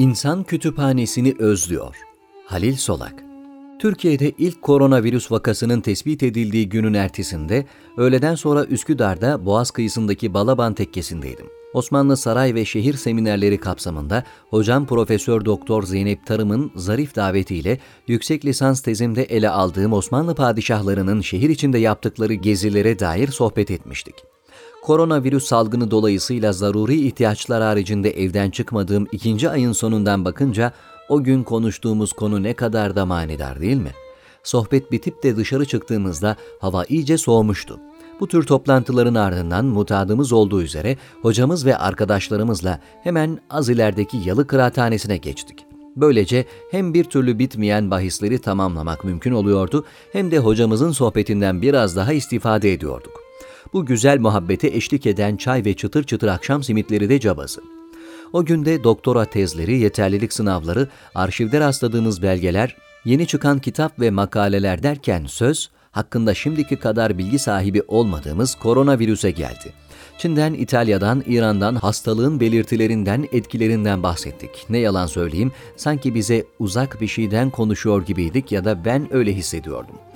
İnsan kütüphanesini özlüyor. Halil Solak Türkiye'de ilk koronavirüs vakasının tespit edildiği günün ertesinde öğleden sonra Üsküdar'da Boğaz kıyısındaki Balaban tekkesindeydim. Osmanlı Saray ve Şehir Seminerleri kapsamında hocam Profesör Doktor Zeynep Tarım'ın zarif davetiyle yüksek lisans tezimde ele aldığım Osmanlı padişahlarının şehir içinde yaptıkları gezilere dair sohbet etmiştik. Koronavirüs salgını dolayısıyla zaruri ihtiyaçlar haricinde evden çıkmadığım ikinci ayın sonundan bakınca o gün konuştuğumuz konu ne kadar da manidar değil mi? Sohbet bitip de dışarı çıktığımızda hava iyice soğumuştu. Bu tür toplantıların ardından mutadımız olduğu üzere hocamız ve arkadaşlarımızla hemen az ilerideki yalı kıraathanesine geçtik. Böylece hem bir türlü bitmeyen bahisleri tamamlamak mümkün oluyordu hem de hocamızın sohbetinden biraz daha istifade ediyorduk. Bu güzel muhabbete eşlik eden çay ve çıtır çıtır akşam simitleri de cabası. O günde doktora tezleri, yeterlilik sınavları, arşivde rastladığımız belgeler, yeni çıkan kitap ve makaleler derken söz, hakkında şimdiki kadar bilgi sahibi olmadığımız koronavirüse geldi. Çin'den, İtalya'dan, İran'dan hastalığın belirtilerinden, etkilerinden bahsettik. Ne yalan söyleyeyim, sanki bize uzak bir şeyden konuşuyor gibiydik ya da ben öyle hissediyordum.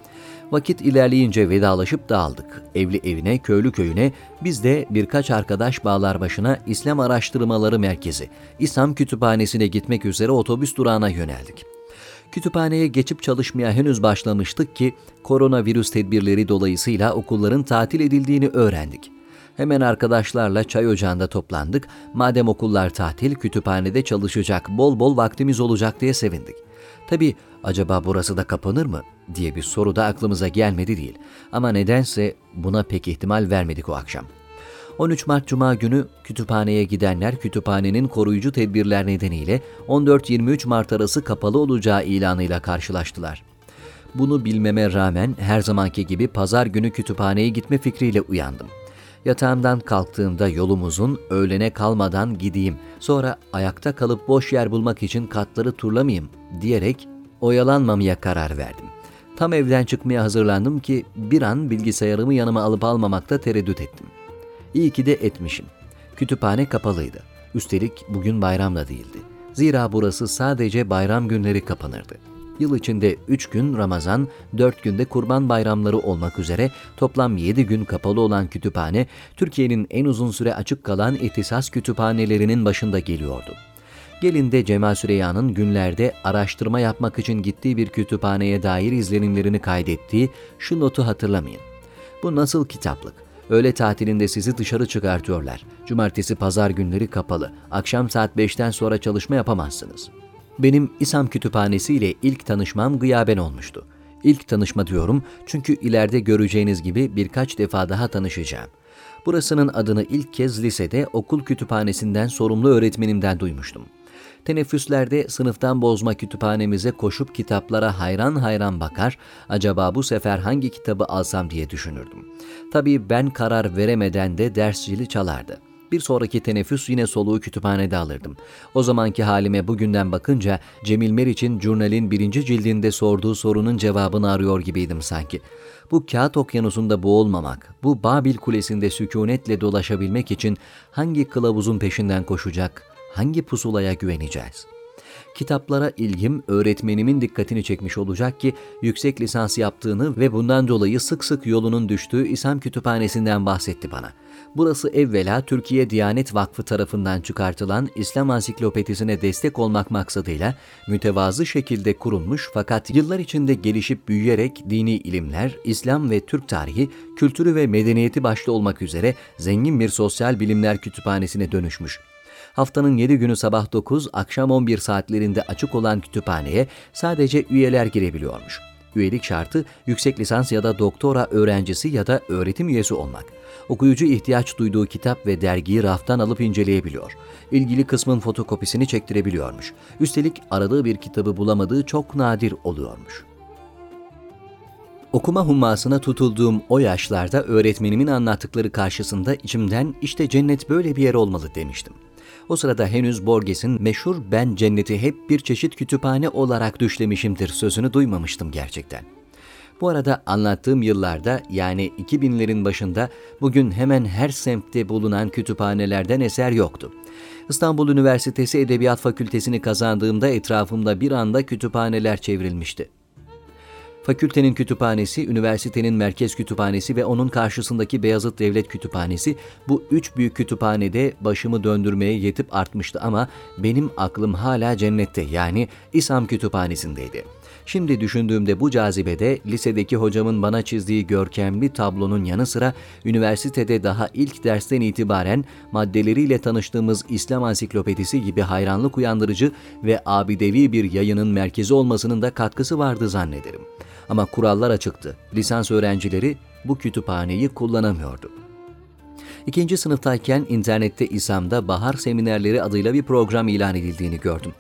Vakit ilerleyince vedalaşıp dağıldık. Evli evine, köylü köyüne, biz de birkaç arkadaş bağlar başına İslam Araştırmaları Merkezi, İslam Kütüphanesi'ne gitmek üzere otobüs durağına yöneldik. Kütüphaneye geçip çalışmaya henüz başlamıştık ki koronavirüs tedbirleri dolayısıyla okulların tatil edildiğini öğrendik. Hemen arkadaşlarla çay ocağında toplandık. Madem okullar tatil, kütüphanede çalışacak, bol bol vaktimiz olacak diye sevindik. Tabi acaba burası da kapanır mı diye bir soru da aklımıza gelmedi değil. Ama nedense buna pek ihtimal vermedik o akşam. 13 Mart Cuma günü kütüphaneye gidenler kütüphanenin koruyucu tedbirler nedeniyle 14-23 Mart arası kapalı olacağı ilanıyla karşılaştılar. Bunu bilmeme rağmen her zamanki gibi pazar günü kütüphaneye gitme fikriyle uyandım. Yatağımdan kalktığımda yolumuzun öğlene kalmadan gideyim, sonra ayakta kalıp boş yer bulmak için katları turlamayayım diyerek oyalanmamaya karar verdim. Tam evden çıkmaya hazırlandım ki bir an bilgisayarımı yanıma alıp almamakta tereddüt ettim. İyi ki de etmişim. Kütüphane kapalıydı. Üstelik bugün bayram da değildi. Zira burası sadece bayram günleri kapanırdı. Yıl içinde 3 gün Ramazan, 4 günde Kurban bayramları olmak üzere toplam 7 gün kapalı olan kütüphane, Türkiye'nin en uzun süre açık kalan ihtisas kütüphanelerinin başında geliyordu. Gelin de Cemal Süreyya'nın günlerde araştırma yapmak için gittiği bir kütüphaneye dair izlenimlerini kaydettiği şu notu hatırlamayın. Bu nasıl kitaplık? Öğle tatilinde sizi dışarı çıkartıyorlar. Cumartesi pazar günleri kapalı. Akşam saat 5'ten sonra çalışma yapamazsınız. Benim İSAM Kütüphanesi ile ilk tanışmam gıyaben olmuştu. İlk tanışma diyorum çünkü ileride göreceğiniz gibi birkaç defa daha tanışacağım. Burasının adını ilk kez lisede okul kütüphanesinden sorumlu öğretmenimden duymuştum. Teneffüslerde sınıftan bozma kütüphanemize koşup kitaplara hayran hayran bakar, acaba bu sefer hangi kitabı alsam diye düşünürdüm. Tabii ben karar veremeden de ders zili çalardı. Bir sonraki teneffüs yine soluğu kütüphanede alırdım. O zamanki halime bugünden bakınca Cemil Meriç'in jurnalin birinci cildinde sorduğu sorunun cevabını arıyor gibiydim sanki. Bu kağıt okyanusunda boğulmamak, bu Babil kulesinde sükunetle dolaşabilmek için hangi kılavuzun peşinden koşacak, hangi pusulaya güveneceğiz? Kitaplara ilgim öğretmenimin dikkatini çekmiş olacak ki yüksek lisans yaptığını ve bundan dolayı sık sık yolunun düştüğü İslam Kütüphanesi'nden bahsetti bana. Burası evvela Türkiye Diyanet Vakfı tarafından çıkartılan İslam Ansiklopedisine destek olmak maksadıyla mütevazı şekilde kurulmuş fakat yıllar içinde gelişip büyüyerek dini ilimler, İslam ve Türk tarihi, kültürü ve medeniyeti başta olmak üzere zengin bir sosyal bilimler kütüphanesine dönüşmüş. Haftanın 7 günü sabah 9, akşam 11 saatlerinde açık olan kütüphaneye sadece üyeler girebiliyormuş. Üyelik şartı yüksek lisans ya da doktora öğrencisi ya da öğretim üyesi olmak. Okuyucu ihtiyaç duyduğu kitap ve dergiyi raftan alıp inceleyebiliyor. İlgili kısmın fotokopisini çektirebiliyormuş. Üstelik aradığı bir kitabı bulamadığı çok nadir oluyormuş. Okuma hummasına tutulduğum o yaşlarda öğretmenimin anlattıkları karşısında içimden işte cennet böyle bir yer olmalı demiştim. O sırada henüz Borges'in meşhur ben cenneti hep bir çeşit kütüphane olarak düşlemişimdir sözünü duymamıştım gerçekten. Bu arada anlattığım yıllarda yani 2000'lerin başında bugün hemen her semtte bulunan kütüphanelerden eser yoktu. İstanbul Üniversitesi Edebiyat Fakültesini kazandığımda etrafımda bir anda kütüphaneler çevrilmişti. Fakültenin kütüphanesi, üniversitenin merkez kütüphanesi ve onun karşısındaki Beyazıt Devlet Kütüphanesi bu üç büyük kütüphanede başımı döndürmeye yetip artmıştı ama benim aklım hala cennette yani İSAM Kütüphanesi'ndeydi. Şimdi düşündüğümde bu cazibede lisedeki hocamın bana çizdiği görkemli tablonun yanı sıra üniversitede daha ilk dersten itibaren maddeleriyle tanıştığımız İslam Ansiklopedisi gibi hayranlık uyandırıcı ve abidevi bir yayının merkezi olmasının da katkısı vardı zannederim. Ama kurallar açıktı. Lisans öğrencileri bu kütüphaneyi kullanamıyordu. İkinci sınıftayken internette İSAM'da Bahar Seminerleri adıyla bir program ilan edildiğini gördüm.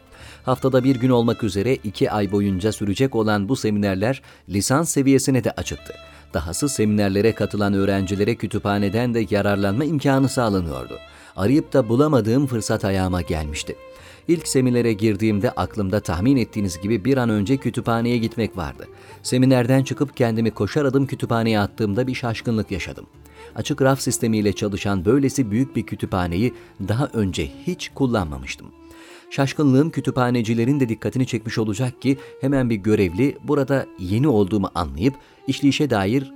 Haftada bir gün olmak üzere iki ay boyunca sürecek olan bu seminerler lisans seviyesine de açıktı. Dahası seminerlere katılan öğrencilere kütüphaneden de yararlanma imkanı sağlanıyordu. Arayıp da bulamadığım fırsat ayağıma gelmişti. İlk seminere girdiğimde aklımda tahmin ettiğiniz gibi bir an önce kütüphaneye gitmek vardı. Seminerden çıkıp kendimi koşar adım kütüphaneye attığımda bir şaşkınlık yaşadım. Açık raf sistemiyle çalışan böylesi büyük bir kütüphaneyi daha önce hiç kullanmamıştım. Şaşkınlığım kütüphanecilerin de dikkatini çekmiş olacak ki hemen bir görevli burada yeni olduğumu anlayıp işleyişe dair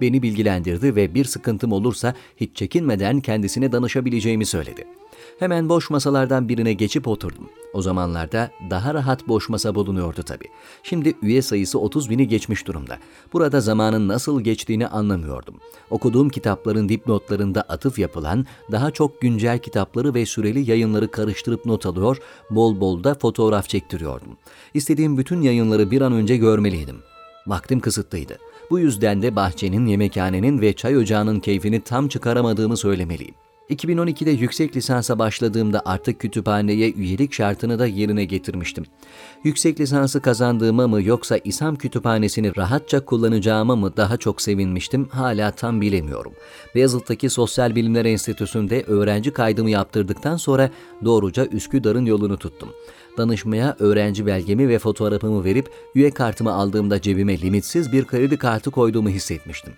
beni bilgilendirdi ve bir sıkıntım olursa hiç çekinmeden kendisine danışabileceğimi söyledi.'' Hemen boş masalardan birine geçip oturdum. O zamanlarda daha rahat boş masa bulunuyordu tabii. Şimdi üye sayısı 30 bini geçmiş durumda. Burada zamanın nasıl geçtiğini anlamıyordum. Okuduğum kitapların dipnotlarında atıf yapılan daha çok güncel kitapları ve süreli yayınları karıştırıp not alıyor, bol bol da fotoğraf çektiriyordum. İstediğim bütün yayınları bir an önce görmeliydim. Vaktim kısıtlıydı. Bu yüzden de bahçenin, yemekhanenin ve çay ocağının keyfini tam çıkaramadığımı söylemeliyim. 2012'de yüksek lisansa başladığımda artık kütüphaneye üyelik şartını da yerine getirmiştim. Yüksek lisansı kazandığıma mı yoksa İSAM kütüphanesini rahatça kullanacağıma mı daha çok sevinmiştim hala tam bilemiyorum. Beyazıt'taki Sosyal Bilimler Enstitüsü'nde öğrenci kaydımı yaptırdıktan sonra doğruca Üsküdar'ın yolunu tuttum. Danışmaya öğrenci belgemi ve fotoğrafımı verip üye kartımı aldığımda cebime limitsiz bir kredi kartı koyduğumu hissetmiştim.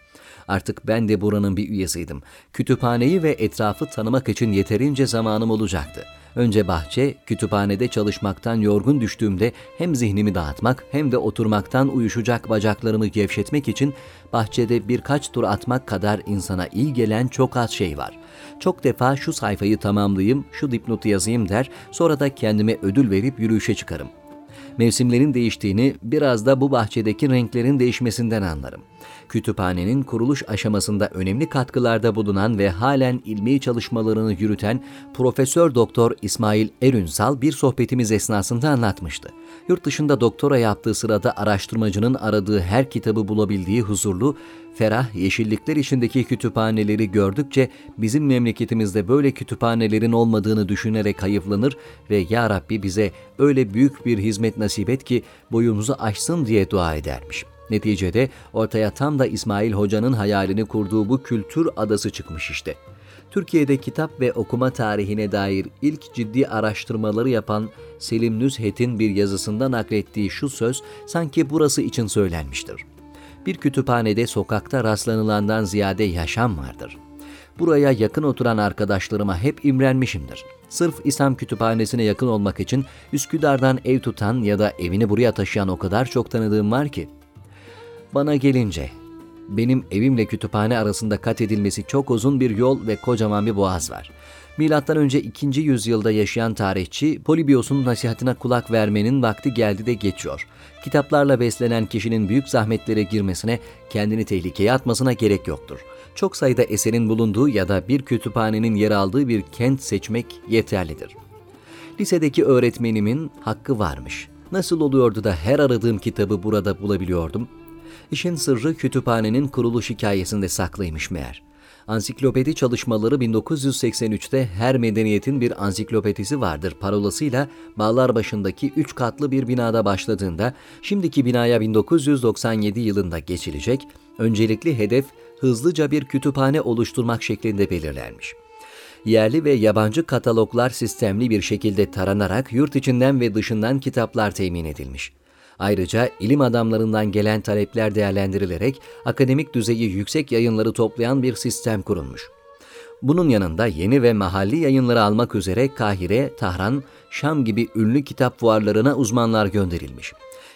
Artık ben de buranın bir üyesiydim. Kütüphaneyi ve etrafı tanımak için yeterince zamanım olacaktı. Önce bahçe, kütüphanede çalışmaktan yorgun düştüğümde hem zihnimi dağıtmak hem de oturmaktan uyuşacak bacaklarımı gevşetmek için bahçede birkaç tur atmak kadar insana iyi gelen çok az şey var. Çok defa şu sayfayı tamamlayayım, şu dipnotu yazayım der, sonra da kendime ödül verip yürüyüşe çıkarım. Mevsimlerin değiştiğini biraz da bu bahçedeki renklerin değişmesinden anlarım kütüphanenin kuruluş aşamasında önemli katkılarda bulunan ve halen ilmi çalışmalarını yürüten Profesör Doktor İsmail Erünsal bir sohbetimiz esnasında anlatmıştı. Yurt dışında doktora yaptığı sırada araştırmacının aradığı her kitabı bulabildiği huzurlu, ferah yeşillikler içindeki kütüphaneleri gördükçe bizim memleketimizde böyle kütüphanelerin olmadığını düşünerek hayıflanır ve Ya Rabbi bize öyle büyük bir hizmet nasip et ki boyumuzu aşsın diye dua edermiş.'' Neticede ortaya tam da İsmail Hoca'nın hayalini kurduğu bu kültür adası çıkmış işte. Türkiye'de kitap ve okuma tarihine dair ilk ciddi araştırmaları yapan Selim Nüzhet'in bir yazısında naklettiği şu söz sanki burası için söylenmiştir. Bir kütüphanede sokakta rastlanılandan ziyade yaşam vardır. Buraya yakın oturan arkadaşlarıma hep imrenmişimdir. Sırf İslam kütüphanesine yakın olmak için Üsküdar'dan ev tutan ya da evini buraya taşıyan o kadar çok tanıdığım var ki bana gelince, benim evimle kütüphane arasında kat edilmesi çok uzun bir yol ve kocaman bir boğaz var. Milattan önce 2. yüzyılda yaşayan tarihçi Polibios'un nasihatine kulak vermenin vakti geldi de geçiyor. Kitaplarla beslenen kişinin büyük zahmetlere girmesine, kendini tehlikeye atmasına gerek yoktur. Çok sayıda eserin bulunduğu ya da bir kütüphanenin yer aldığı bir kent seçmek yeterlidir. Lisedeki öğretmenimin hakkı varmış. Nasıl oluyordu da her aradığım kitabı burada bulabiliyordum? İşin sırrı kütüphanenin kuruluş hikayesinde saklıymış meğer. Ansiklopedi çalışmaları 1983'te her medeniyetin bir ansiklopedisi vardır parolasıyla bağlar başındaki 3 katlı bir binada başladığında şimdiki binaya 1997 yılında geçilecek, öncelikli hedef hızlıca bir kütüphane oluşturmak şeklinde belirlenmiş. Yerli ve yabancı kataloglar sistemli bir şekilde taranarak yurt içinden ve dışından kitaplar temin edilmiş. Ayrıca ilim adamlarından gelen talepler değerlendirilerek akademik düzeyi yüksek yayınları toplayan bir sistem kurulmuş. Bunun yanında yeni ve mahalli yayınları almak üzere Kahire, Tahran, Şam gibi ünlü kitap fuarlarına uzmanlar gönderilmiş.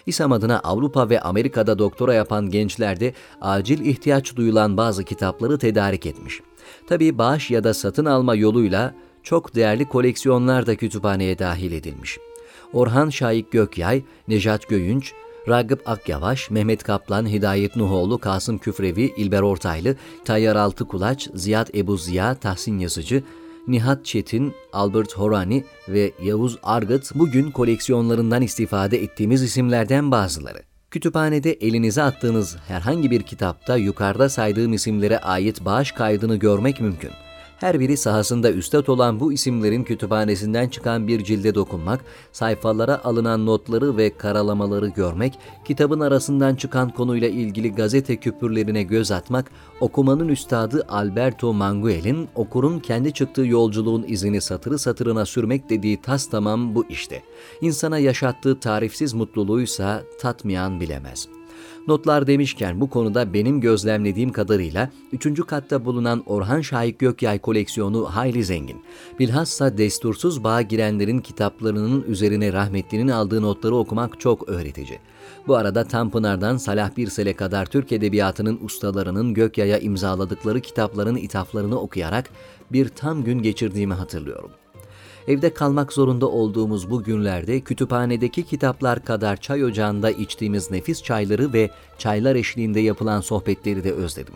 İSAM adına Avrupa ve Amerika'da doktora yapan gençler de acil ihtiyaç duyulan bazı kitapları tedarik etmiş. Tabi bağış ya da satın alma yoluyla çok değerli koleksiyonlar da kütüphaneye dahil edilmiş. Orhan Şahik Gökyay, Nejat Göyünç, Ragıp Akyavaş, Mehmet Kaplan, Hidayet Nuhoğlu, Kasım Küfrevi, İlber Ortaylı, Tayyar Altıkulaç, Ziyad Ebu Ziya, Tahsin Yazıcı, Nihat Çetin, Albert Horani ve Yavuz Argıt bugün koleksiyonlarından istifade ettiğimiz isimlerden bazıları. Kütüphanede elinize attığınız herhangi bir kitapta yukarıda saydığım isimlere ait bağış kaydını görmek mümkün. Her biri sahasında üstad olan bu isimlerin kütüphanesinden çıkan bir cilde dokunmak, sayfalara alınan notları ve karalamaları görmek, kitabın arasından çıkan konuyla ilgili gazete küpürlerine göz atmak, okumanın üstadı Alberto Manguel'in okurun kendi çıktığı yolculuğun izini satırı satırına sürmek dediği tas tamam bu işte. İnsana yaşattığı tarifsiz mutluluğuysa tatmayan bilemez.'' Notlar demişken bu konuda benim gözlemlediğim kadarıyla 3. katta bulunan Orhan Şahik Gökyay koleksiyonu hayli zengin. Bilhassa destursuz bağa girenlerin kitaplarının üzerine rahmetlinin aldığı notları okumak çok öğretici. Bu arada Tanpınar'dan Salah Birsel'e kadar Türk Edebiyatı'nın ustalarının Gökyay'a imzaladıkları kitapların ithaflarını okuyarak bir tam gün geçirdiğimi hatırlıyorum. Evde kalmak zorunda olduğumuz bu günlerde kütüphanedeki kitaplar kadar çay ocağında içtiğimiz nefis çayları ve çaylar eşliğinde yapılan sohbetleri de özledim.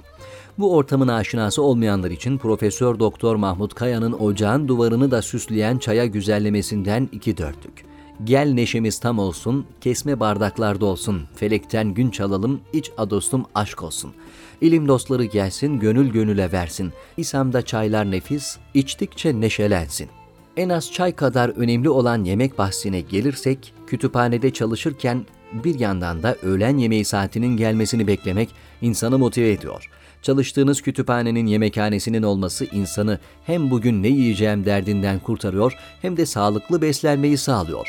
Bu ortamın aşinası olmayanlar için Profesör Doktor Mahmut Kaya'nın ocağın duvarını da süsleyen çaya güzellemesinden iki dörtlük. Gel neşemiz tam olsun, kesme bardaklarda olsun, felekten gün çalalım, iç adostum aşk olsun. İlim dostları gelsin, gönül gönüle versin. İsamda çaylar nefis, içtikçe neşelensin.'' En az çay kadar önemli olan yemek bahsine gelirsek, kütüphanede çalışırken bir yandan da öğlen yemeği saatinin gelmesini beklemek insanı motive ediyor. Çalıştığınız kütüphanenin yemekhanesinin olması insanı hem bugün ne yiyeceğim derdinden kurtarıyor hem de sağlıklı beslenmeyi sağlıyor.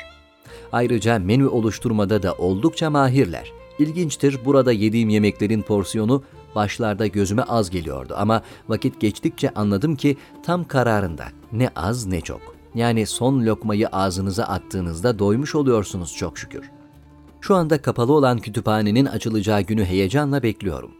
Ayrıca menü oluşturmada da oldukça mahirler. İlginçtir burada yediğim yemeklerin porsiyonu başlarda gözüme az geliyordu ama vakit geçtikçe anladım ki tam kararında ne az ne çok. Yani son lokmayı ağzınıza attığınızda doymuş oluyorsunuz çok şükür. Şu anda kapalı olan kütüphanenin açılacağı günü heyecanla bekliyorum.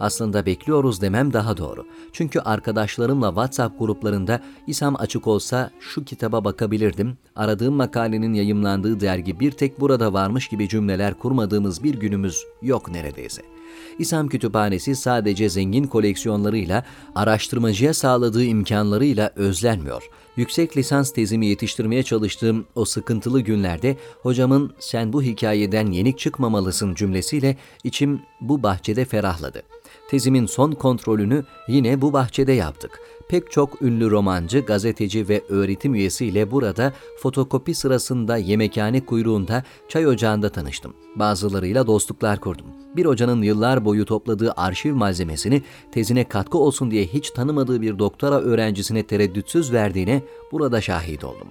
Aslında bekliyoruz demem daha doğru. Çünkü arkadaşlarımla WhatsApp gruplarında İsam açık olsa şu kitaba bakabilirdim, aradığım makalenin yayımlandığı dergi bir tek burada varmış gibi cümleler kurmadığımız bir günümüz yok neredeyse. İSAM Kütüphanesi sadece zengin koleksiyonlarıyla, araştırmacıya sağladığı imkanlarıyla özlenmiyor. Yüksek lisans tezimi yetiştirmeye çalıştığım o sıkıntılı günlerde hocamın sen bu hikayeden yenik çıkmamalısın cümlesiyle içim bu bahçede ferahladı. Tezimin son kontrolünü yine bu bahçede yaptık pek çok ünlü romancı, gazeteci ve öğretim üyesiyle burada fotokopi sırasında yemekhane kuyruğunda çay ocağında tanıştım. Bazılarıyla dostluklar kurdum. Bir hocanın yıllar boyu topladığı arşiv malzemesini tezine katkı olsun diye hiç tanımadığı bir doktora öğrencisine tereddütsüz verdiğine burada şahit oldum.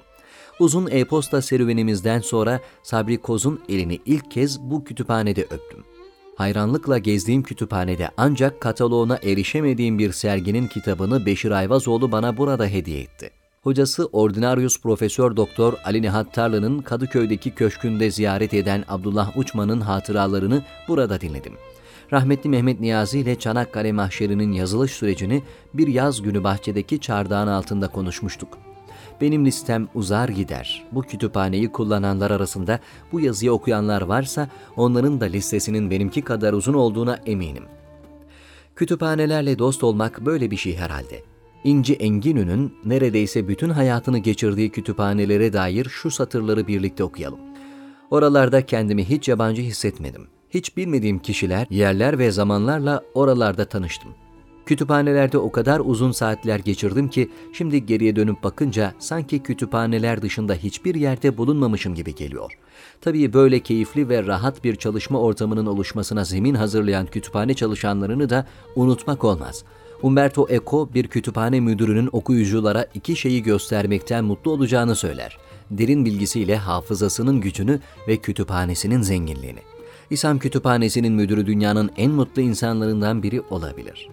Uzun e-posta serüvenimizden sonra Sabri Koz'un elini ilk kez bu kütüphanede öptüm. Hayranlıkla gezdiğim kütüphanede ancak kataloğuna erişemediğim bir serginin kitabını Beşir Ayvazoğlu bana burada hediye etti. Hocası Ordinarius Profesör Doktor Ali Nihat Tarlı'nın Kadıköy'deki köşkünde ziyaret eden Abdullah Uçman'ın hatıralarını burada dinledim. Rahmetli Mehmet Niyazi ile Çanakkale Mahşeri'nin yazılış sürecini bir yaz günü bahçedeki çardağın altında konuşmuştuk. Benim listem uzar gider. Bu kütüphaneyi kullananlar arasında bu yazıyı okuyanlar varsa onların da listesinin benimki kadar uzun olduğuna eminim. Kütüphanelerle dost olmak böyle bir şey herhalde. İnci Enginü'nün neredeyse bütün hayatını geçirdiği kütüphanelere dair şu satırları birlikte okuyalım. Oralarda kendimi hiç yabancı hissetmedim. Hiç bilmediğim kişiler, yerler ve zamanlarla oralarda tanıştım. Kütüphanelerde o kadar uzun saatler geçirdim ki şimdi geriye dönüp bakınca sanki kütüphaneler dışında hiçbir yerde bulunmamışım gibi geliyor. Tabii böyle keyifli ve rahat bir çalışma ortamının oluşmasına zemin hazırlayan kütüphane çalışanlarını da unutmak olmaz. Umberto Eco bir kütüphane müdürünün okuyuculara iki şeyi göstermekten mutlu olacağını söyler. Derin bilgisiyle hafızasının gücünü ve kütüphanesinin zenginliğini. İSAM Kütüphanesi'nin müdürü dünyanın en mutlu insanlarından biri olabilir.